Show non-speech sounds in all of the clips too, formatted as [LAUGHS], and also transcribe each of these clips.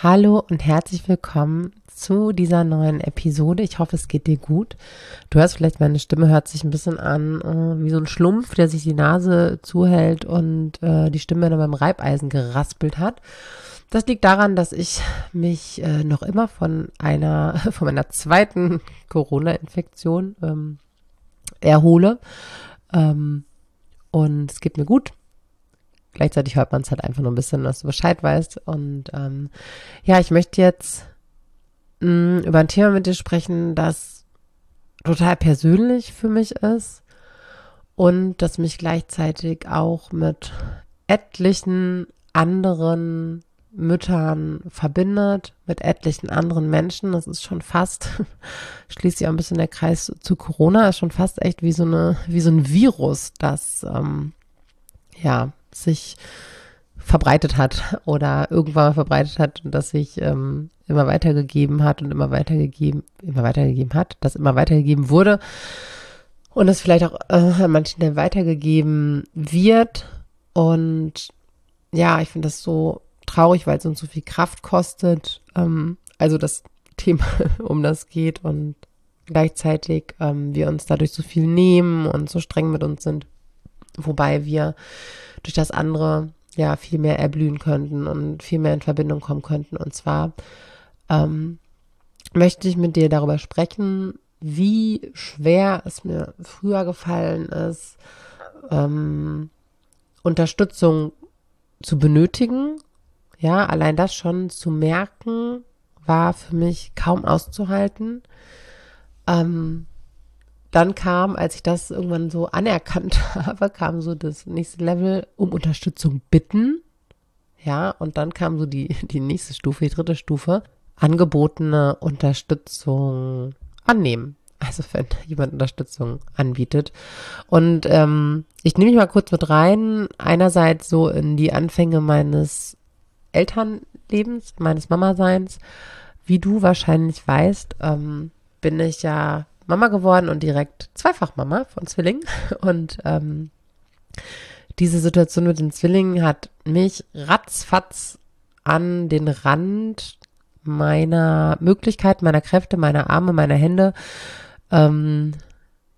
Hallo und herzlich willkommen zu dieser neuen Episode. Ich hoffe, es geht dir gut. Du hörst vielleicht, meine Stimme hört sich ein bisschen an äh, wie so ein Schlumpf, der sich die Nase zuhält und äh, die Stimme dann beim Reibeisen geraspelt hat. Das liegt daran, dass ich mich äh, noch immer von einer, [LAUGHS] von meiner zweiten Corona-Infektion ähm, erhole. Ähm, und es geht mir gut. Gleichzeitig hört man es halt einfach nur ein bisschen, dass du Bescheid weißt. Und ähm, ja, ich möchte jetzt mh, mm, über ein Thema mit dir sprechen, das total persönlich für mich ist und das mich gleichzeitig auch mit etlichen anderen Müttern verbindet, mit etlichen anderen Menschen. Das ist schon fast, [LAUGHS] schließt sich auch ein bisschen der Kreis zu Corona, ist schon fast echt wie so eine, wie so ein Virus, das ähm, ja sich verbreitet hat oder irgendwann verbreitet hat und das sich ähm, immer weitergegeben hat und immer weitergegeben, immer weitergegeben hat, das immer weitergegeben wurde und das vielleicht auch äh, an manchen Stellen weitergegeben wird. Und ja, ich finde das so traurig, weil es uns so viel Kraft kostet. Ähm, also das [LAUGHS] Thema, um das geht und gleichzeitig ähm, wir uns dadurch so viel nehmen und so streng mit uns sind, wobei wir durch das andere ja viel mehr erblühen könnten und viel mehr in Verbindung kommen könnten. Und zwar ähm, möchte ich mit dir darüber sprechen, wie schwer es mir früher gefallen ist, ähm, Unterstützung zu benötigen. Ja, allein das schon zu merken, war für mich kaum auszuhalten. Ähm, dann kam, als ich das irgendwann so anerkannt [LAUGHS] habe, kam so das nächste Level um Unterstützung bitten. Ja, und dann kam so die, die nächste Stufe, die dritte Stufe, angebotene Unterstützung annehmen. Also wenn jemand Unterstützung anbietet. Und ähm, ich nehme mich mal kurz mit rein. Einerseits so in die Anfänge meines Elternlebens, meines Mama-Seins. Wie du wahrscheinlich weißt, ähm, bin ich ja Mama geworden und direkt zweifach Mama von Zwillingen. [LAUGHS] Und ähm, diese Situation mit den Zwillingen hat mich ratzfatz an den Rand meiner Möglichkeiten, meiner Kräfte, meiner Arme, meiner Hände, ähm,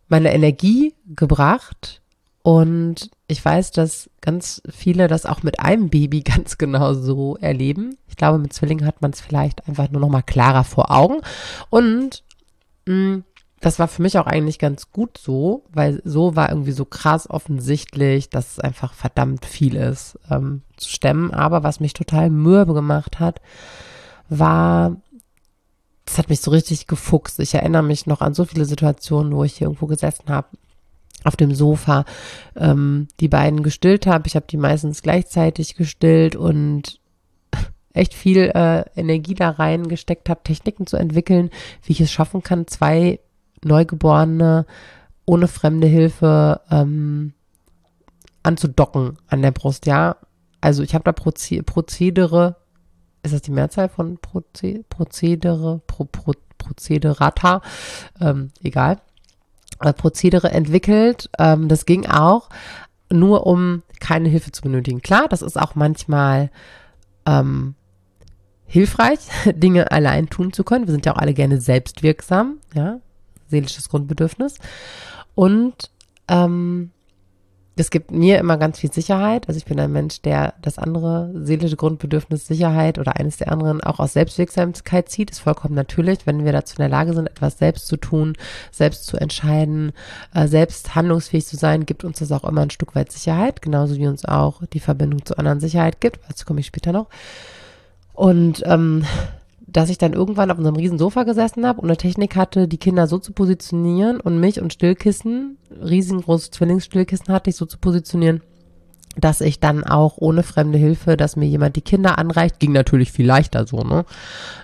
meiner Energie gebracht. Und ich weiß, dass ganz viele das auch mit einem Baby [LAUGHS] ganz genau so erleben. Ich glaube, mit Zwillingen hat man es vielleicht einfach nur noch mal klarer vor Augen. Und mh, mm, das war für mich auch eigentlich ganz gut so, weil so war irgendwie so krass offensichtlich, dass es einfach verdammt viel ist ähm, zu stemmen. Aber was mich total mürbe gemacht hat, war, das hat mich so richtig gefuchst. Ich erinnere mich noch an so viele Situationen, wo ich hier irgendwo gesessen habe, auf dem Sofa, ähm, die beiden gestillt habe. Ich habe die meistens gleichzeitig gestillt und [LAUGHS] echt viel äh, Energie da reingesteckt habe, Techniken zu entwickeln, wie ich es schaffen kann, zwei Neugeborene ohne fremde Hilfe ähm, anzudocken an der Brust, ja. Also ich habe da Proze Prozedere, ist das die Mehrzahl von Proze Prozedere, Pro Pro Prozederata, ähm, egal, äh, Prozedere entwickelt. Ähm, das ging auch nur um keine Hilfe zu benötigen. Klar, das ist auch manchmal ähm, hilfreich, [LAUGHS] Dinge allein tun zu können. Wir sind ja auch alle gerne selbstwirksam, ja seelisches Grundbedürfnis. Und ähm, es gibt mir immer ganz viel Sicherheit. Also ich bin ein Mensch, der das andere seelische Grundbedürfnis Sicherheit oder eines der anderen auch aus Selbstwirksamkeit zieht. Ist vollkommen natürlich, wenn wir dazu in der Lage sind, etwas selbst zu tun, selbst zu entscheiden, äh, selbst handlungsfähig zu sein, gibt uns das auch immer ein Stück weit Sicherheit. Genauso wie uns auch die Verbindung zu anderen Sicherheit gibt. Dazu komme ich später noch. Und ähm, dass ich dann irgendwann auf unserem riesen Sofa gesessen habe und eine Technik hatte, die Kinder so zu positionieren und mich und Stillkissen, riesengroßes Zwillingsstillkissen hatte ich so zu positionieren, dass ich dann auch ohne fremde Hilfe, dass mir jemand die Kinder anreicht, ging natürlich viel leichter so, ne?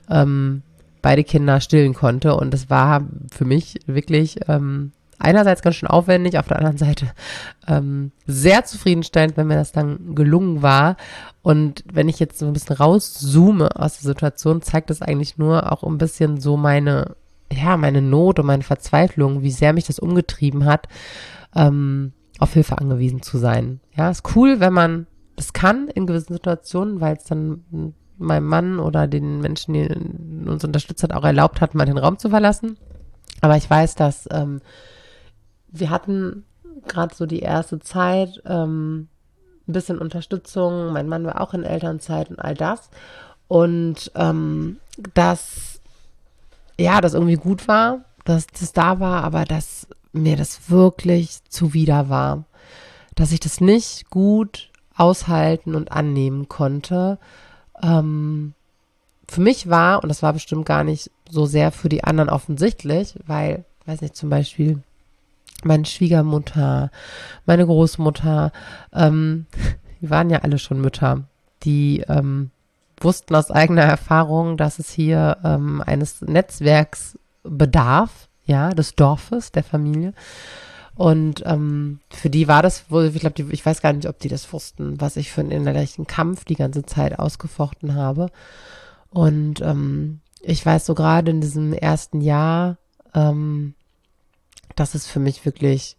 Ähm, beide Kinder stillen konnte und das war für mich wirklich ähm, einerseits ganz schön aufwendig, auf der anderen Seite ähm, sehr zufriedenstellend, wenn mir das dann gelungen war. Und wenn ich jetzt so ein bisschen rauszoome aus der Situation, zeigt das eigentlich nur auch ein bisschen so meine, ja, meine Not und meine Verzweiflung, wie sehr mich das umgetrieben hat, ähm, auf Hilfe angewiesen zu sein. Ja, ist cool, wenn man das kann in gewissen Situationen, weil es dann meinem Mann oder den Menschen, die uns unterstützt hat, auch erlaubt hat, mal den Raum zu verlassen. Aber ich weiß, dass ähm, wir hatten gerade so die erste Zeit ähm, ein bisschen Unterstützung. Mein Mann war auch in Elternzeit und all das. Und ähm, dass, ja, das irgendwie gut war, dass das da war, aber dass mir das wirklich zuwider war. Dass ich das nicht gut aushalten und annehmen konnte. Ähm, für mich war, und das war bestimmt gar nicht so sehr für die anderen offensichtlich, weil, weiß nicht, zum Beispiel meine Schwiegermutter, meine Großmutter, ähm, [LAUGHS] die waren ja alle schon Mütter, die ähm, wussten aus eigener Erfahrung, dass es hier ähm, eines Netzwerks bedarf, ja, des Dorfes, der Familie. Und ähm, für die war das wohl, ich glaube, ich weiß gar nicht, ob die das wussten, was ich für einen innerlichen Kampf die ganze Zeit ausgefochten habe. Und ähm, ich weiß so gerade in diesem ersten Jahr, ähm, dass es für mich wirklich,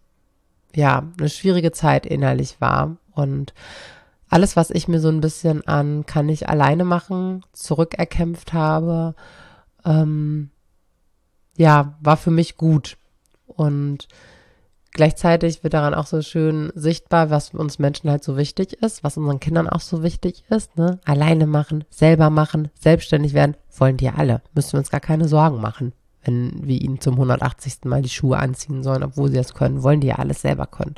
ja, eine schwierige Zeit innerlich war. Und alles, was ich mir so ein bisschen an kann ich alleine machen, zurückerkämpft habe, ähm, ja, war für mich gut. Und Gleichzeitig wird daran auch so schön sichtbar, was uns Menschen halt so wichtig ist, was unseren Kindern auch so wichtig ist. Ne? Alleine machen, selber machen, selbstständig werden, wollen die alle. Müssen wir uns gar keine Sorgen machen, wenn wir ihnen zum 180. Mal die Schuhe anziehen sollen, obwohl sie es können, wollen die ja alles selber können.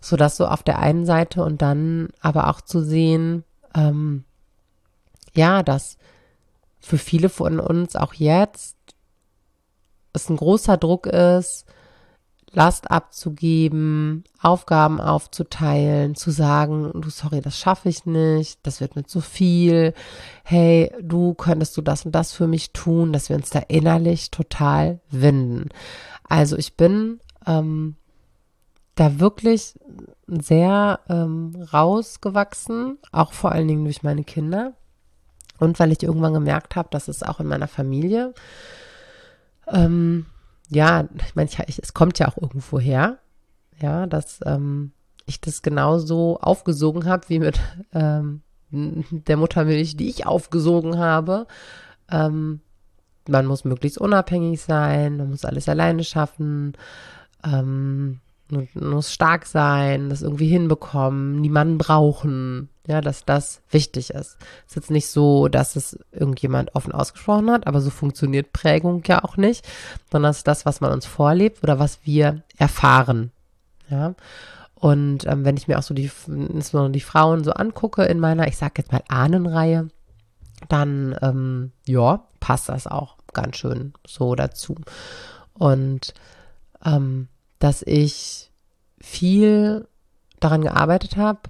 So dass so auf der einen Seite und dann aber auch zu sehen, ähm, ja, dass für viele von uns auch jetzt es ein großer Druck ist, Last abzugeben, Aufgaben aufzuteilen, zu sagen, du, sorry, das schaffe ich nicht, das wird mir zu viel. Hey, du könntest du das und das für mich tun, dass wir uns da innerlich total winden. Also ich bin ähm, da wirklich sehr ähm, rausgewachsen, auch vor allen Dingen durch meine Kinder. Und weil ich irgendwann gemerkt habe, dass es auch in meiner Familie ähm, ja, ich meine, es kommt ja auch irgendwo her, ja, dass ähm, ich das genauso aufgesogen habe wie mit ähm, der Muttermilch, die ich aufgesogen habe. Ähm, man muss möglichst unabhängig sein, man muss alles alleine schaffen. Ähm, muss stark sein, das irgendwie hinbekommen, niemanden brauchen, ja, dass das wichtig ist. Es ist jetzt nicht so, dass es irgendjemand offen ausgesprochen hat, aber so funktioniert Prägung ja auch nicht, sondern es ist das, was man uns vorlebt oder was wir erfahren, ja. Und ähm, wenn ich mir auch so die, insbesondere die Frauen so angucke in meiner, ich sag jetzt mal Ahnenreihe, dann, ähm, ja, passt das auch ganz schön so dazu. Und ähm, dass ich viel daran gearbeitet habe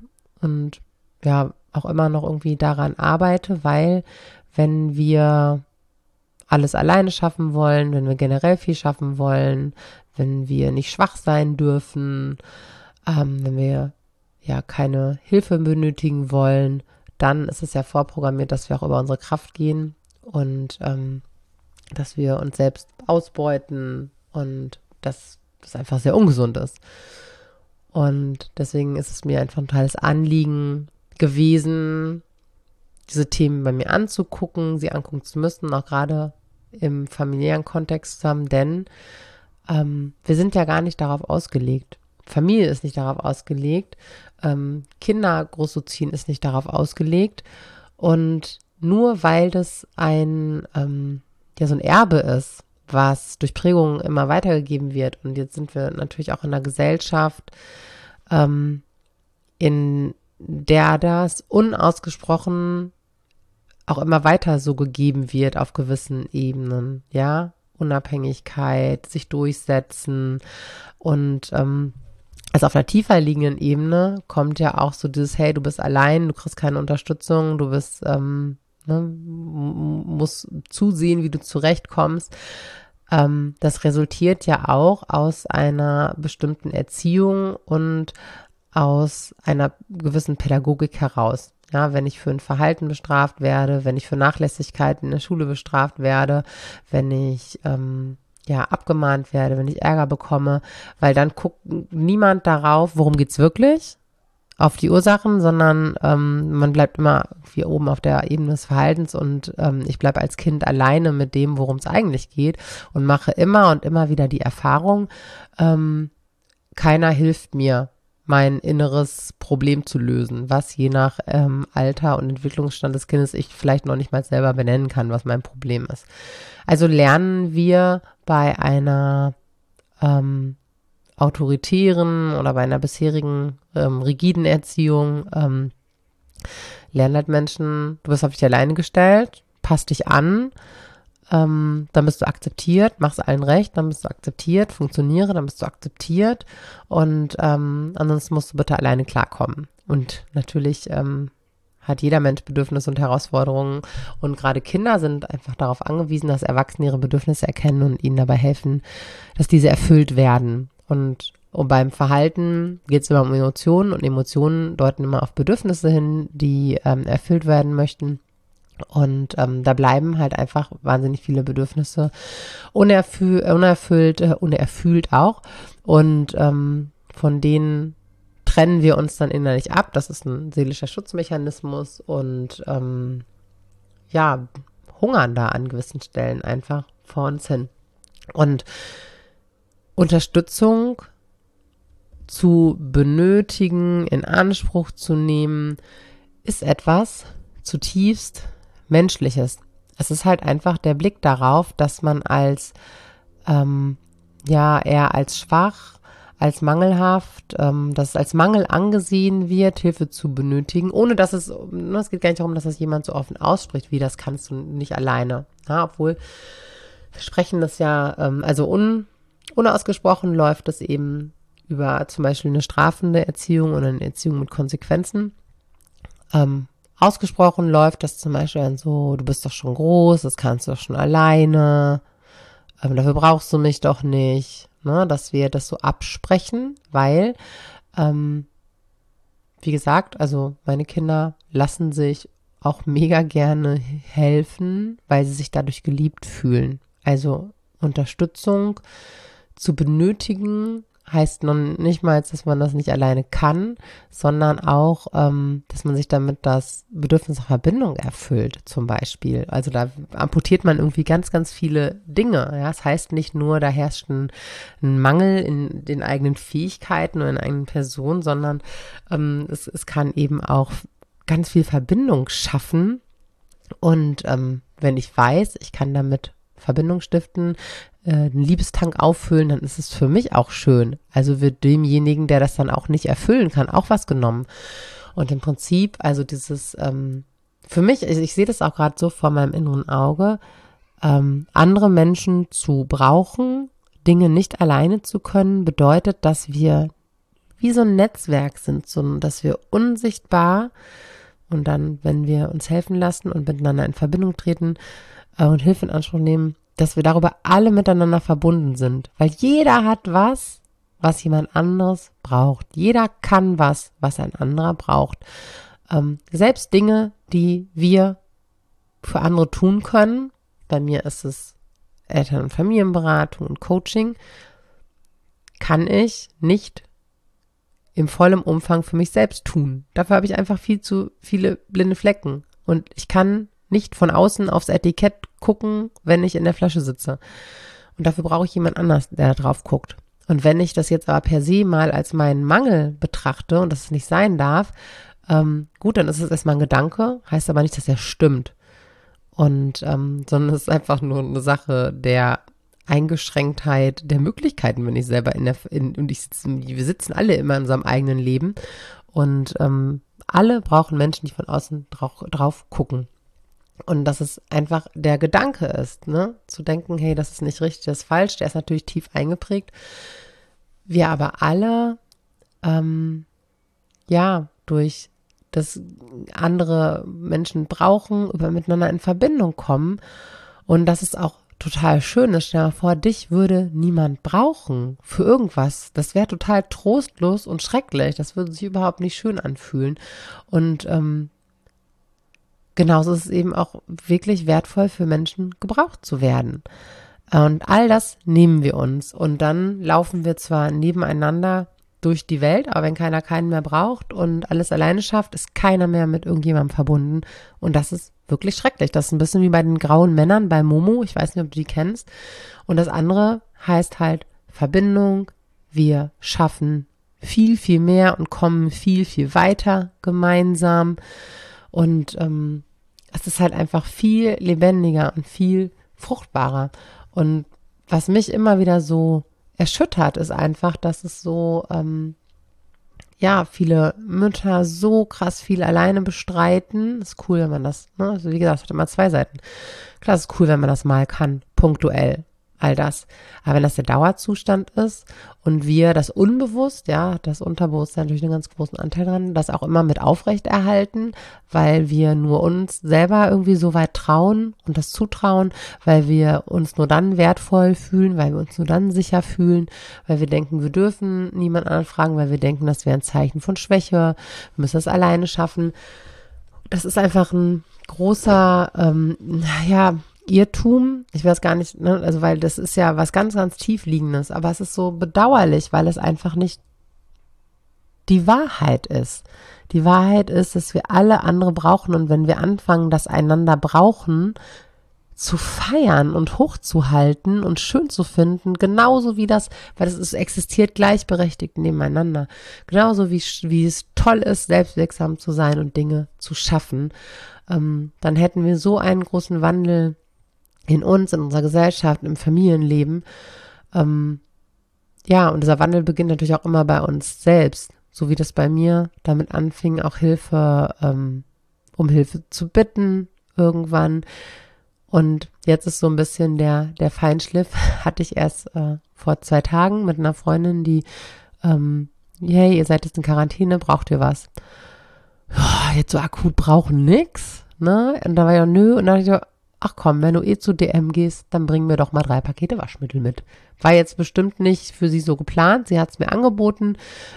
und ja, auch immer noch irgendwie daran arbeite, weil wenn wir alles alleine schaffen wollen, wenn wir generell viel schaffen wollen, wenn wir nicht schwach sein dürfen, ähm, wenn wir ja keine Hilfe benötigen wollen, dann ist es ja vorprogrammiert, dass wir auch über unsere Kraft gehen und ähm, dass wir uns selbst ausbeuten und das das einfach sehr ungesund ist. Und deswegen ist es mir einfach ein totales Anliegen gewesen, diese Themen bei mir anzugucken, sie angucken zu müssen, auch gerade im familiären Kontext zusammen, denn ähm, wir sind ja gar nicht darauf ausgelegt. Familie ist nicht darauf ausgelegt, ähm, Kinder großzuziehen ist nicht darauf ausgelegt. Und nur weil das ein, ähm, ja, so ein Erbe ist, was durch Prägungen immer weitergegeben wird. Und jetzt sind wir natürlich auch in einer Gesellschaft, ähm, in der das unausgesprochen auch immer weiter so gegeben wird auf gewissen Ebenen, ja, Unabhängigkeit, sich durchsetzen und ähm, also auf einer tiefer liegenden Ebene kommt ja auch so dieses, hey, du bist allein, du kriegst keine Unterstützung, du bist ähm, ne, musst zusehen, wie du zurechtkommst. Ähm, das resultiert ja auch aus einer bestimmten Erziehung und aus einer gewissen Pädagogik heraus. Ja, wenn ich für ein Verhalten bestraft werde, wenn ich für Nachlässigkeit in der Schule bestraft werde, wenn ich ähm, ja abgemahnt werde, wenn ich Ärger bekomme, weil dann guckt niemand darauf, worum geht's wirklich, auf die Ursachen, sondern ähm, man bleibt immer wie oben auf der Ebene des Verhaltens und ähm, ich bleibe als Kind alleine mit dem, worum es eigentlich geht und mache immer und immer wieder die Erfahrung, ähm, keiner hilft mir, mein inneres Problem zu lösen, was je nach ähm, Alter und Entwicklungsstand des Kindes ich vielleicht noch nicht mal selber benennen kann, was mein Problem ist. Also lernen wir bei einer ähm, autoritären oder bei einer bisherigen ähm, rigiden Erziehung ähm, lernen halt Menschen, du bist auf dich alleine gestellt, passt dich an, ähm, dann bist du akzeptiert, machst allen recht, dann bist du akzeptiert, funktioniere, dann bist du akzeptiert und ähm, ansonsten musst du bitte alleine klarkommen. Und natürlich ähm, hat jeder Mensch Bedürfnisse und Herausforderungen und gerade Kinder sind einfach darauf angewiesen, dass Erwachsene ihre Bedürfnisse erkennen und ihnen dabei helfen, dass diese erfüllt werden. Und, und beim Verhalten geht es immer um Emotionen und Emotionen deuten immer auf Bedürfnisse hin, die ähm, erfüllt werden möchten. Und ähm, da bleiben halt einfach wahnsinnig viele Bedürfnisse unerfü unerfüllt, äh, unerfüllt auch. Und ähm, von denen trennen wir uns dann innerlich ab. Das ist ein seelischer Schutzmechanismus und ähm, ja, hungern da an gewissen Stellen einfach vor uns hin. Und Unterstützung zu benötigen, in Anspruch zu nehmen, ist etwas zutiefst Menschliches. Es ist halt einfach der Blick darauf, dass man als, ähm, ja, eher als schwach, als mangelhaft, ähm, dass es als Mangel angesehen wird, Hilfe zu benötigen, ohne dass es, ne, es geht gar nicht darum, dass das jemand so offen ausspricht, wie das kannst du nicht alleine. Ja, obwohl wir sprechen das ja, ähm, also un, Unausgesprochen läuft es eben über zum Beispiel eine strafende Erziehung oder eine Erziehung mit Konsequenzen. Ähm, ausgesprochen läuft das zum Beispiel dann so, du bist doch schon groß, das kannst du doch schon alleine, ähm, dafür brauchst du mich doch nicht, ne, dass wir das so absprechen, weil, ähm, wie gesagt, also meine Kinder lassen sich auch mega gerne helfen, weil sie sich dadurch geliebt fühlen. Also Unterstützung zu benötigen, heißt nun nicht mal, dass man das nicht alleine kann, sondern auch, ähm, dass man sich damit das Bedürfnis nach Verbindung erfüllt, zum Beispiel. Also da amputiert man irgendwie ganz, ganz viele Dinge. Ja, das heißt nicht nur, da herrscht ein, ein Mangel in den eigenen Fähigkeiten oder in eigenen Personen, sondern ähm, es, es kann eben auch ganz viel Verbindung schaffen. Und ähm, wenn ich weiß, ich kann damit Verbindung stiften, äh, einen Liebestank auffüllen, dann ist es für mich auch schön. Also wird demjenigen, der das dann auch nicht erfüllen kann, auch was genommen. Und im Prinzip, also dieses, ähm, für mich, ich, ich sehe das auch gerade so vor meinem inneren Auge, ähm, andere Menschen zu brauchen, Dinge nicht alleine zu können, bedeutet, dass wir wie so ein Netzwerk sind, so, dass wir unsichtbar und dann, wenn wir uns helfen lassen und miteinander in Verbindung treten und Hilfe in Anspruch nehmen, dass wir darüber alle miteinander verbunden sind. Weil jeder hat was, was jemand anderes braucht. Jeder kann was, was ein anderer braucht. Ähm, selbst Dinge, die wir für andere tun können. Bei mir ist es Eltern- und Familienberatung und Coaching. Kann ich nicht im vollen Umfang für mich selbst tun. Dafür habe ich einfach viel zu viele blinde Flecken. Und ich kann nicht von außen aufs Etikett gucken, wenn ich in der Flasche sitze. Und dafür brauche ich jemand anders, der da drauf guckt. Und wenn ich das jetzt aber per se mal als meinen Mangel betrachte und das es nicht sein darf, ähm, gut, dann ist es erstmal ein Gedanke, heißt aber nicht, dass er stimmt. Und, ähm, sondern es ist einfach nur eine Sache der Eingeschränktheit der Möglichkeiten, wenn ich selber in der, in, und ich sitzen, wir sitzen alle immer in unserem eigenen Leben und ähm, alle brauchen Menschen, die von außen drauf, drauf gucken. Und dass es einfach der Gedanke ist, ne? Zu denken, hey, das ist nicht richtig, das ist falsch, der ist natürlich tief eingeprägt. Wir aber alle, ähm, ja, durch das andere Menschen brauchen, über miteinander in Verbindung kommen. Und das ist auch total schön ist. Stell dir mal vor, dich würde niemand brauchen für irgendwas. Das wäre total trostlos und schrecklich. Das würde sich überhaupt nicht schön anfühlen. Und ähm, genauso ist es eben auch wirklich wertvoll für Menschen gebraucht zu werden. Und all das nehmen wir uns. Und dann laufen wir zwar nebeneinander durch die Welt, aber wenn keiner keinen mehr braucht und alles alleine schafft, ist keiner mehr mit irgendjemandem verbunden. Und das ist wirklich schrecklich. Das ist ein bisschen wie bei den grauen Männern bei Momo. Ich weiß nicht, ob du die kennst. Und das andere heißt halt Verbindung. Wir schaffen viel, viel mehr und kommen viel, viel weiter gemeinsam. Und ähm, es ist halt einfach viel lebendiger und viel fruchtbarer. Und was mich immer wieder so erschüttert, ist einfach, dass es so, ähm, ja, viele Mütter so krass viel alleine bestreiten. Ist cool, wenn man das, ne? Also wie gesagt, es hat immer zwei Seiten. Klar, ist cool, wenn man das mal kann, punktuell all das. Aber wenn das der Dauerzustand ist und wir das unbewusst, ja, das Unterbewusstsein natürlich einen ganz großen Anteil dran, das auch immer mit aufrechterhalten, weil wir nur uns selber irgendwie so weit trauen und das zutrauen, weil wir uns nur dann wertvoll fühlen, weil wir uns nur dann sicher fühlen, weil wir denken, wir dürfen niemand anderen fragen, weil wir denken, das wäre ein Zeichen von Schwäche, wir müssen das alleine schaffen. Das ist einfach ein großer, ähm, ja, Irrtum. Ich weiß gar nicht, ne, also weil das ist ja was ganz, ganz tiefliegendes, aber es ist so bedauerlich, weil es einfach nicht die Wahrheit ist. Die Wahrheit ist, dass wir alle andere brauchen und wenn wir anfangen, das einander brauchen, zu feiern und hochzuhalten und schön zu finden, genauso wie das, weil es existiert gleichberechtigt nebeneinander. Genauso wie, wie es toll ist, selbstwirksam zu sein und Dinge zu schaffen, ähm, dann hätten wir so einen großen Wandel in uns, in unserer Gesellschaft, im Familienleben. Ähm, ja, und dieser Wandel beginnt natürlich auch immer bei uns selbst, so wie das bei mir damit anfing, auch Hilfe, ähm, um Hilfe zu bitten irgendwann. Und jetzt ist so ein bisschen der, der Feinschliff, [LAUGHS] hatte ich erst äh, vor zwei Tagen mit einer Freundin, die, ähm, hey, ihr seid jetzt in Quarantäne, braucht ihr was? Ja, jetzt so akut brauchen nix, ne? Und da war ja nö, und dann dachte ich, ach komm, wenn du eh zu DM gehst, dann bring mir doch mal drei Pakete Waschmittel mit. War jetzt bestimmt nicht für sie so geplant. Sie hat es mir angeboten.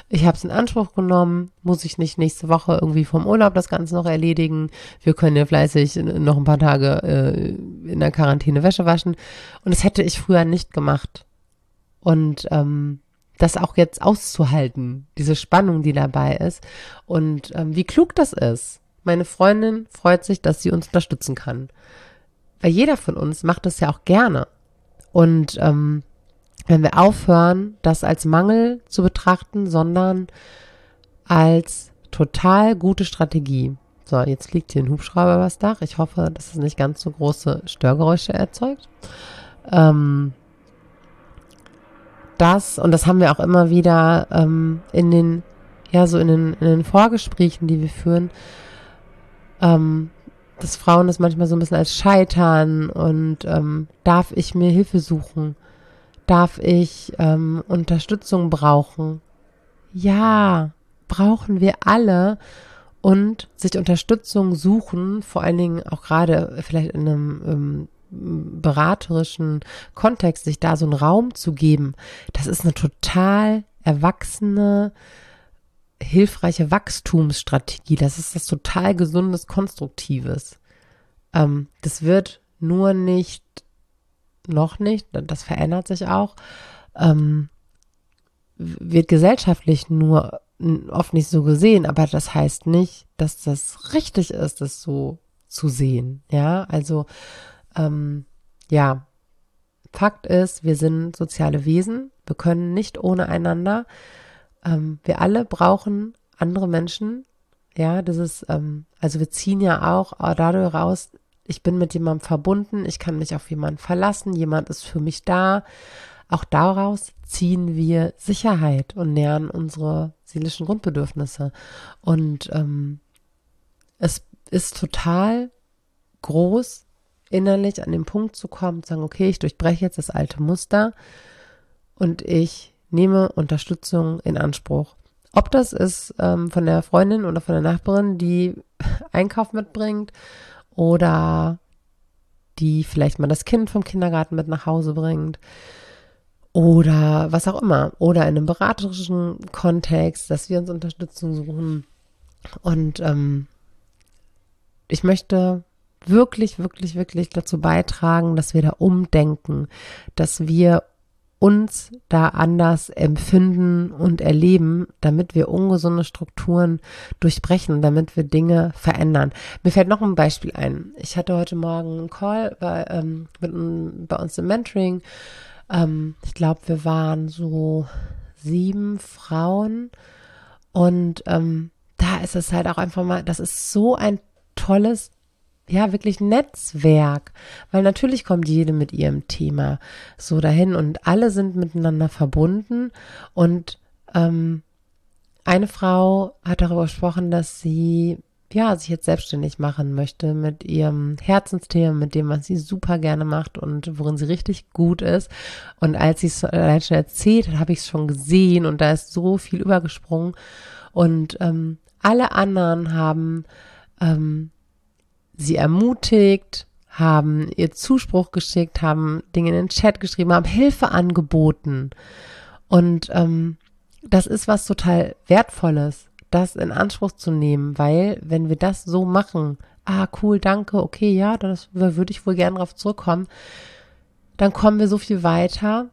Ich habe es in Anspruch genommen. Muss ich nicht nächste Woche irgendwie vom Urlaub das Ganze noch erledigen. Wir können ja fleißig noch ein paar Tage äh, in der Quarantäne Wäsche waschen. Und das hätte ich früher nicht gemacht. Und ähm, das auch jetzt auszuhalten, diese Spannung, die dabei ist. Und ähm, wie klug das ist. Meine Freundin freut sich, dass sie uns unterstützen kann. Weil jeder von uns macht das ja auch gerne. Und ähm, wenn wir aufhören, das als Mangel zu betrachten, sondern als total gute Strategie. So, jetzt fliegt hier ein Hubschrauber übers Dach. Ich hoffe, dass es nicht ganz so große Störgeräusche erzeugt. Ähm, das, und das haben wir auch immer wieder ähm, in den, ja, so in den, in den Vorgesprächen, die wir führen, ähm, dass Frauen das manchmal so ein bisschen als Scheitern und ähm, darf ich mir Hilfe suchen? Darf ich ähm, Unterstützung brauchen? Ja, brauchen wir alle und sich Unterstützung suchen, vor allen Dingen auch gerade vielleicht in einem ähm, beraterischen Kontext, sich da so einen Raum zu geben, das ist eine total erwachsene, hilfreiche Wachstumsstrategie. Das ist das total gesundes, konstruktives. Ähm, das wird nur nicht, noch nicht, das verändert sich auch, ähm, wird gesellschaftlich nur oft nicht so gesehen, aber das heißt nicht, dass das richtig ist, das so zu sehen. Ja, also ähm, ja, Fakt ist, wir sind soziale Wesen, wir können nicht ohne einander ähm, wir alle brauchen andere Menschen. Ja, das ist, ähm, also wir ziehen ja auch dadurch raus, ich bin mit jemandem verbunden, ich kann mich auf jemanden verlassen, jemand ist für mich da. Auch daraus ziehen wir Sicherheit und nähern unsere seelischen Grundbedürfnisse. Und ähm, es ist total groß, innerlich an den Punkt zu kommen, zu sagen, okay, ich durchbreche jetzt das alte Muster und ich nehme Unterstützung in Anspruch. Ob das ist ähm, von der Freundin oder von der Nachbarin, die [LAUGHS] Einkauf mitbringt oder die vielleicht mal das Kind vom Kindergarten mit nach Hause bringt oder was auch immer. Oder in einem beraterischen Kontext, dass wir uns Unterstützung suchen. Und ähm, ich möchte wirklich, wirklich, wirklich dazu beitragen, dass wir da umdenken, dass wir uns da anders empfinden und erleben, damit wir ungesunde Strukturen durchbrechen, damit wir Dinge verändern. Mir fällt noch ein Beispiel ein. Ich hatte heute Morgen einen Call bei, ähm, mit, bei uns im Mentoring. Ähm, ich glaube, wir waren so sieben Frauen und ähm, da ist es halt auch einfach mal, das ist so ein tolles ja, wirklich Netzwerk, weil natürlich kommt jede mit ihrem Thema so dahin und alle sind miteinander verbunden und ähm, eine Frau hat darüber gesprochen, dass sie ja sich jetzt selbstständig machen möchte mit ihrem Herzensthema, mit dem, was sie super gerne macht und worin sie richtig gut ist. Und als sie es allein schon erzählt hat, habe ich es schon gesehen und da ist so viel übergesprungen. Und ähm, alle anderen haben ähm, sie ermutigt, haben ihr Zuspruch geschickt, haben Dinge in den Chat geschrieben, haben Hilfe angeboten. Und ähm, das ist was total Wertvolles, das in Anspruch zu nehmen, weil wenn wir das so machen, ah cool, danke, okay, ja, das würde ich wohl gerne darauf zurückkommen, dann kommen wir so viel weiter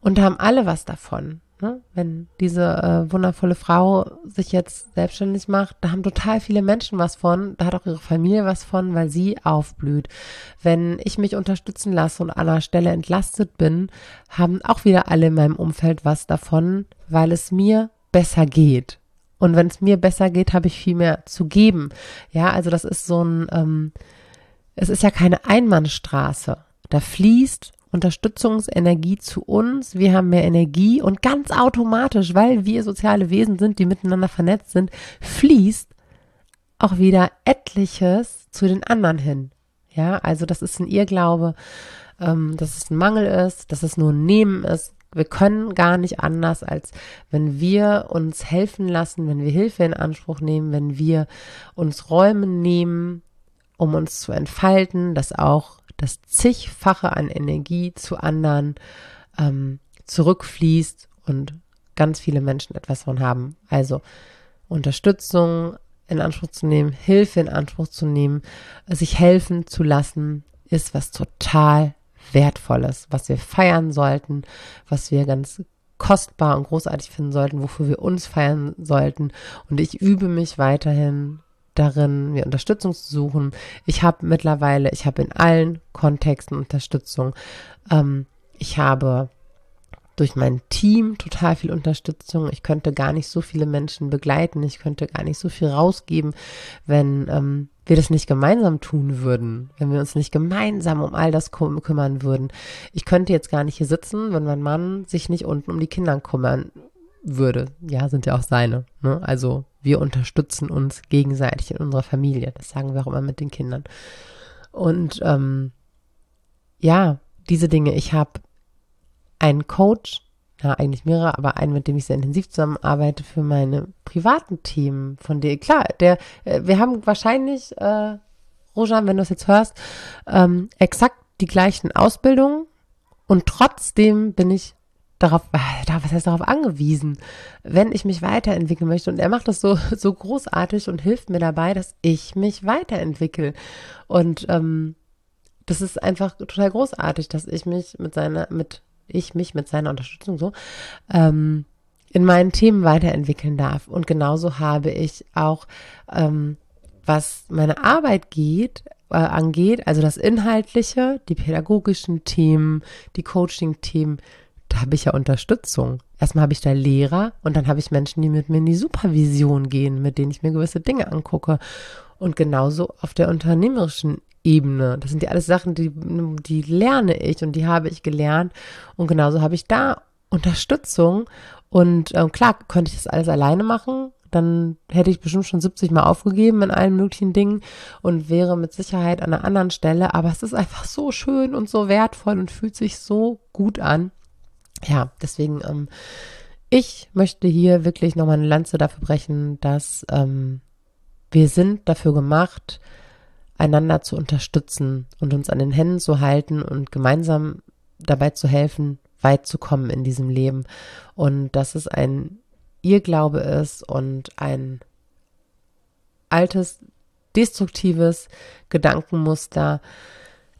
und haben alle was davon. Ne? Wenn diese äh, wundervolle Frau sich jetzt selbstständig macht, da haben total viele Menschen was von, da hat auch ihre Familie was von, weil sie aufblüht. Wenn ich mich unterstützen lasse und an einer Stelle entlastet bin, haben auch wieder alle in meinem Umfeld was davon, weil es mir besser geht. Und wenn es mir besser geht, habe ich viel mehr zu geben. Ja, also das ist so ein, ähm, es ist ja keine Einbahnstraße. Da fließt Unterstützungsenergie zu uns, wir haben mehr Energie und ganz automatisch, weil wir soziale Wesen sind, die miteinander vernetzt sind, fließt auch wieder etliches zu den anderen hin. Ja, also das ist ein Irrglaube, ähm, dass es ein Mangel ist, dass es nur ein Nehmen ist. Wir können gar nicht anders, als wenn wir uns helfen lassen, wenn wir Hilfe in Anspruch nehmen, wenn wir uns Räume nehmen, um uns zu entfalten, dass auch das zigfache an Energie zu anderen ähm, zurückfließt und ganz viele Menschen etwas von haben. Also Unterstützung in Anspruch zu nehmen, Hilfe in Anspruch zu nehmen, sich helfen zu lassen, ist was total Wertvolles, was wir feiern sollten, was wir ganz kostbar und großartig finden sollten, wofür wir uns feiern sollten. Und ich übe mich weiterhin darin, mir Unterstützung zu suchen. Ich habe mittlerweile, ich habe in allen Kontexten Unterstützung. Ähm, ich habe durch mein Team total viel Unterstützung. Ich könnte gar nicht so viele Menschen begleiten. Ich könnte gar nicht so viel rausgeben, wenn ähm, wir das nicht gemeinsam tun würden, wenn wir uns nicht gemeinsam um all das küm kümmern würden. Ich könnte jetzt gar nicht hier sitzen, wenn mein Mann sich nicht unten um die Kinder kümmern würde. Ja, sind ja auch seine. Ne? Also wir unterstützen uns gegenseitig in unserer Familie. Das sagen wir auch immer mit den Kindern. Und ähm, ja, diese Dinge. Ich habe einen Coach, ja, eigentlich mehrere, aber einen, mit dem ich sehr intensiv zusammenarbeite für meine privaten Themen, von der, klar, der, äh, wir haben wahrscheinlich, äh, Rojan, wenn du es jetzt hörst, ähm, exakt die gleichen Ausbildungen und trotzdem bin ich darauf, äh, was heißt darauf angewiesen, wenn ich mich weiterentwickeln möchte. Und er macht das so, [LAUGHS] so großartig und hilft mir dabei, dass ich mich weiterentwickle. Und ähm, das ist einfach total großartig, dass ich mich mit seiner, mit, ich mich mit seiner Unterstützung so, ähm, in meinen Themen weiterentwickeln darf. Und genauso habe ich auch, ähm, was meine Arbeit geht, äh, angeht, also das Inhaltliche, die pädagogischen Themen, die Coaching-Themen, da habe ich ja Unterstützung. Erstmal habe ich da Lehrer und dann habe ich Menschen, die mit mir in die Supervision gehen, mit denen ich mir gewisse Dinge angucke. Und genauso auf der unternehmerischen Ebene. Das sind ja alles Sachen, die, die lerne ich und die habe ich gelernt. Und genauso habe ich da Unterstützung. Und ähm, klar, könnte ich das alles alleine machen. Dann hätte ich bestimmt schon 70 Mal aufgegeben in allen möglichen Dingen und wäre mit Sicherheit an einer anderen Stelle. Aber es ist einfach so schön und so wertvoll und fühlt sich so gut an ja, deswegen, ähm, ich möchte hier wirklich nochmal eine Lanze dafür brechen, dass ähm, wir sind dafür gemacht, einander zu unterstützen und uns an den Händen zu halten und gemeinsam dabei zu helfen, weit zu kommen in diesem Leben. Und dass es ein Irrglaube ist und ein altes, destruktives Gedankenmuster,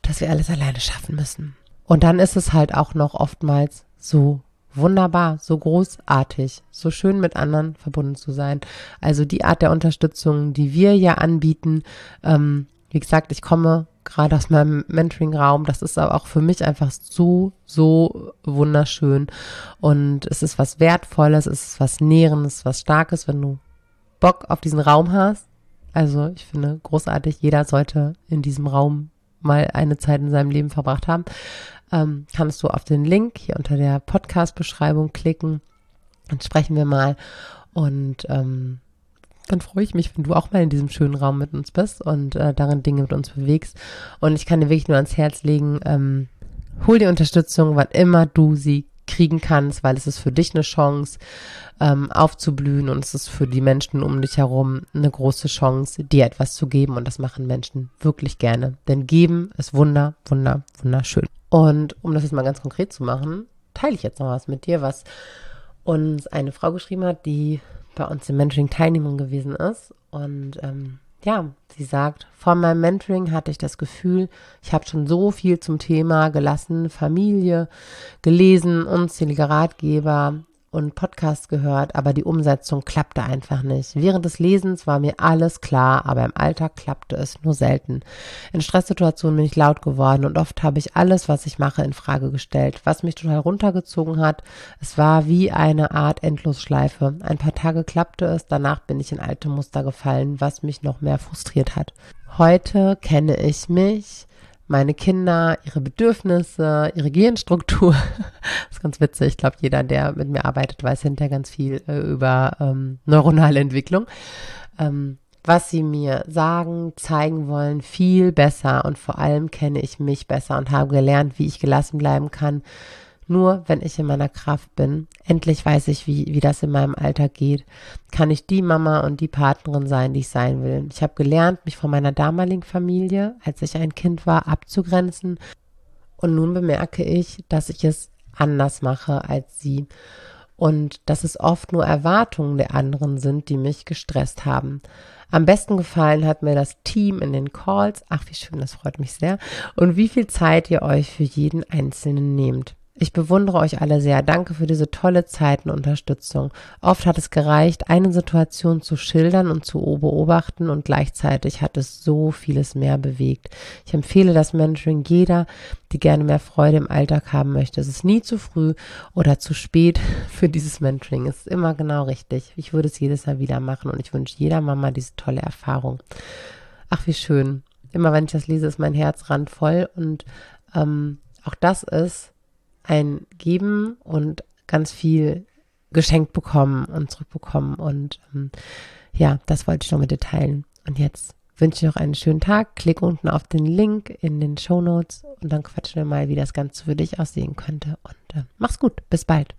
dass wir alles alleine schaffen müssen. Und dann ist es halt auch noch oftmals so wunderbar, so großartig, so schön mit anderen verbunden zu sein. Also die Art der Unterstützung, die wir ja anbieten, ähm, wie gesagt, ich komme gerade aus meinem Mentoring-Raum. Das ist aber auch für mich einfach so, so wunderschön. Und es ist was Wertvolles, es ist was Nährendes, was Starkes, wenn du Bock auf diesen Raum hast. Also ich finde großartig, jeder sollte in diesem Raum mal eine Zeit in seinem Leben verbracht haben ähm, kannst du auf den Link hier unter der Podcast-Beschreibung klicken. Dann sprechen wir mal und ähm, dann freue ich mich, wenn du auch mal in diesem schönen Raum mit uns bist und äh, darin Dinge mit uns bewegst. Und ich kann dir wirklich nur ans Herz legen, ähm, hol dir Unterstützung, wann immer du sie kriegen kannst, weil es ist für dich eine Chance, ähm, aufzublühen und es ist für die Menschen um dich herum eine große Chance, dir etwas zu geben und das machen Menschen wirklich gerne. Denn geben ist wunder, wunder, wunderschön. Und um das jetzt mal ganz konkret zu machen, teile ich jetzt noch was mit dir, was uns eine Frau geschrieben hat, die bei uns im Mentoring Teilnehmerin gewesen ist. Und ähm, ja, sie sagt, vor meinem Mentoring hatte ich das Gefühl, ich habe schon so viel zum Thema gelassen, Familie, gelesen, unzählige Ratgeber, und Podcast gehört, aber die Umsetzung klappte einfach nicht. Während des Lesens war mir alles klar, aber im Alltag klappte es nur selten. In Stresssituationen bin ich laut geworden und oft habe ich alles, was ich mache, in Frage gestellt, was mich total runtergezogen hat. Es war wie eine Art Endlosschleife. Ein paar Tage klappte es, danach bin ich in alte Muster gefallen, was mich noch mehr frustriert hat. Heute kenne ich mich, meine Kinder, ihre Bedürfnisse, ihre Genstruktur. das [LAUGHS] ist ganz witzig. Ich glaube, jeder, der mit mir arbeitet, weiß hinterher ganz viel äh, über ähm, neuronale Entwicklung. Ähm, was sie mir sagen, zeigen wollen, viel besser und vor allem kenne ich mich besser und habe gelernt, wie ich gelassen bleiben kann, nur wenn ich in meiner Kraft bin, endlich weiß ich, wie, wie das in meinem Alltag geht, kann ich die Mama und die Partnerin sein, die ich sein will. Ich habe gelernt, mich von meiner damaligen Familie, als ich ein Kind war, abzugrenzen. Und nun bemerke ich, dass ich es anders mache als sie. Und dass es oft nur Erwartungen der anderen sind, die mich gestresst haben. Am besten gefallen hat mir das Team in den Calls. Ach, wie schön, das freut mich sehr. Und wie viel Zeit ihr euch für jeden Einzelnen nehmt. Ich bewundere euch alle sehr. Danke für diese tolle Zeit und Unterstützung. Oft hat es gereicht, eine Situation zu schildern und zu beobachten und gleichzeitig hat es so vieles mehr bewegt. Ich empfehle das Mentoring jeder, die gerne mehr Freude im Alltag haben möchte. Es ist nie zu früh oder zu spät [LAUGHS] für dieses Mentoring. Es ist immer genau richtig. Ich würde es jedes Mal wieder machen und ich wünsche jeder Mama diese tolle Erfahrung. Ach, wie schön. Immer wenn ich das lese, ist mein Herz randvoll und ähm, auch das ist ein Geben und ganz viel geschenkt bekommen und zurückbekommen. Und ähm, ja, das wollte ich noch mit dir teilen. Und jetzt wünsche ich noch einen schönen Tag. Klick unten auf den Link in den Show Notes und dann quatschen wir mal, wie das Ganze für dich aussehen könnte. Und äh, mach's gut. Bis bald.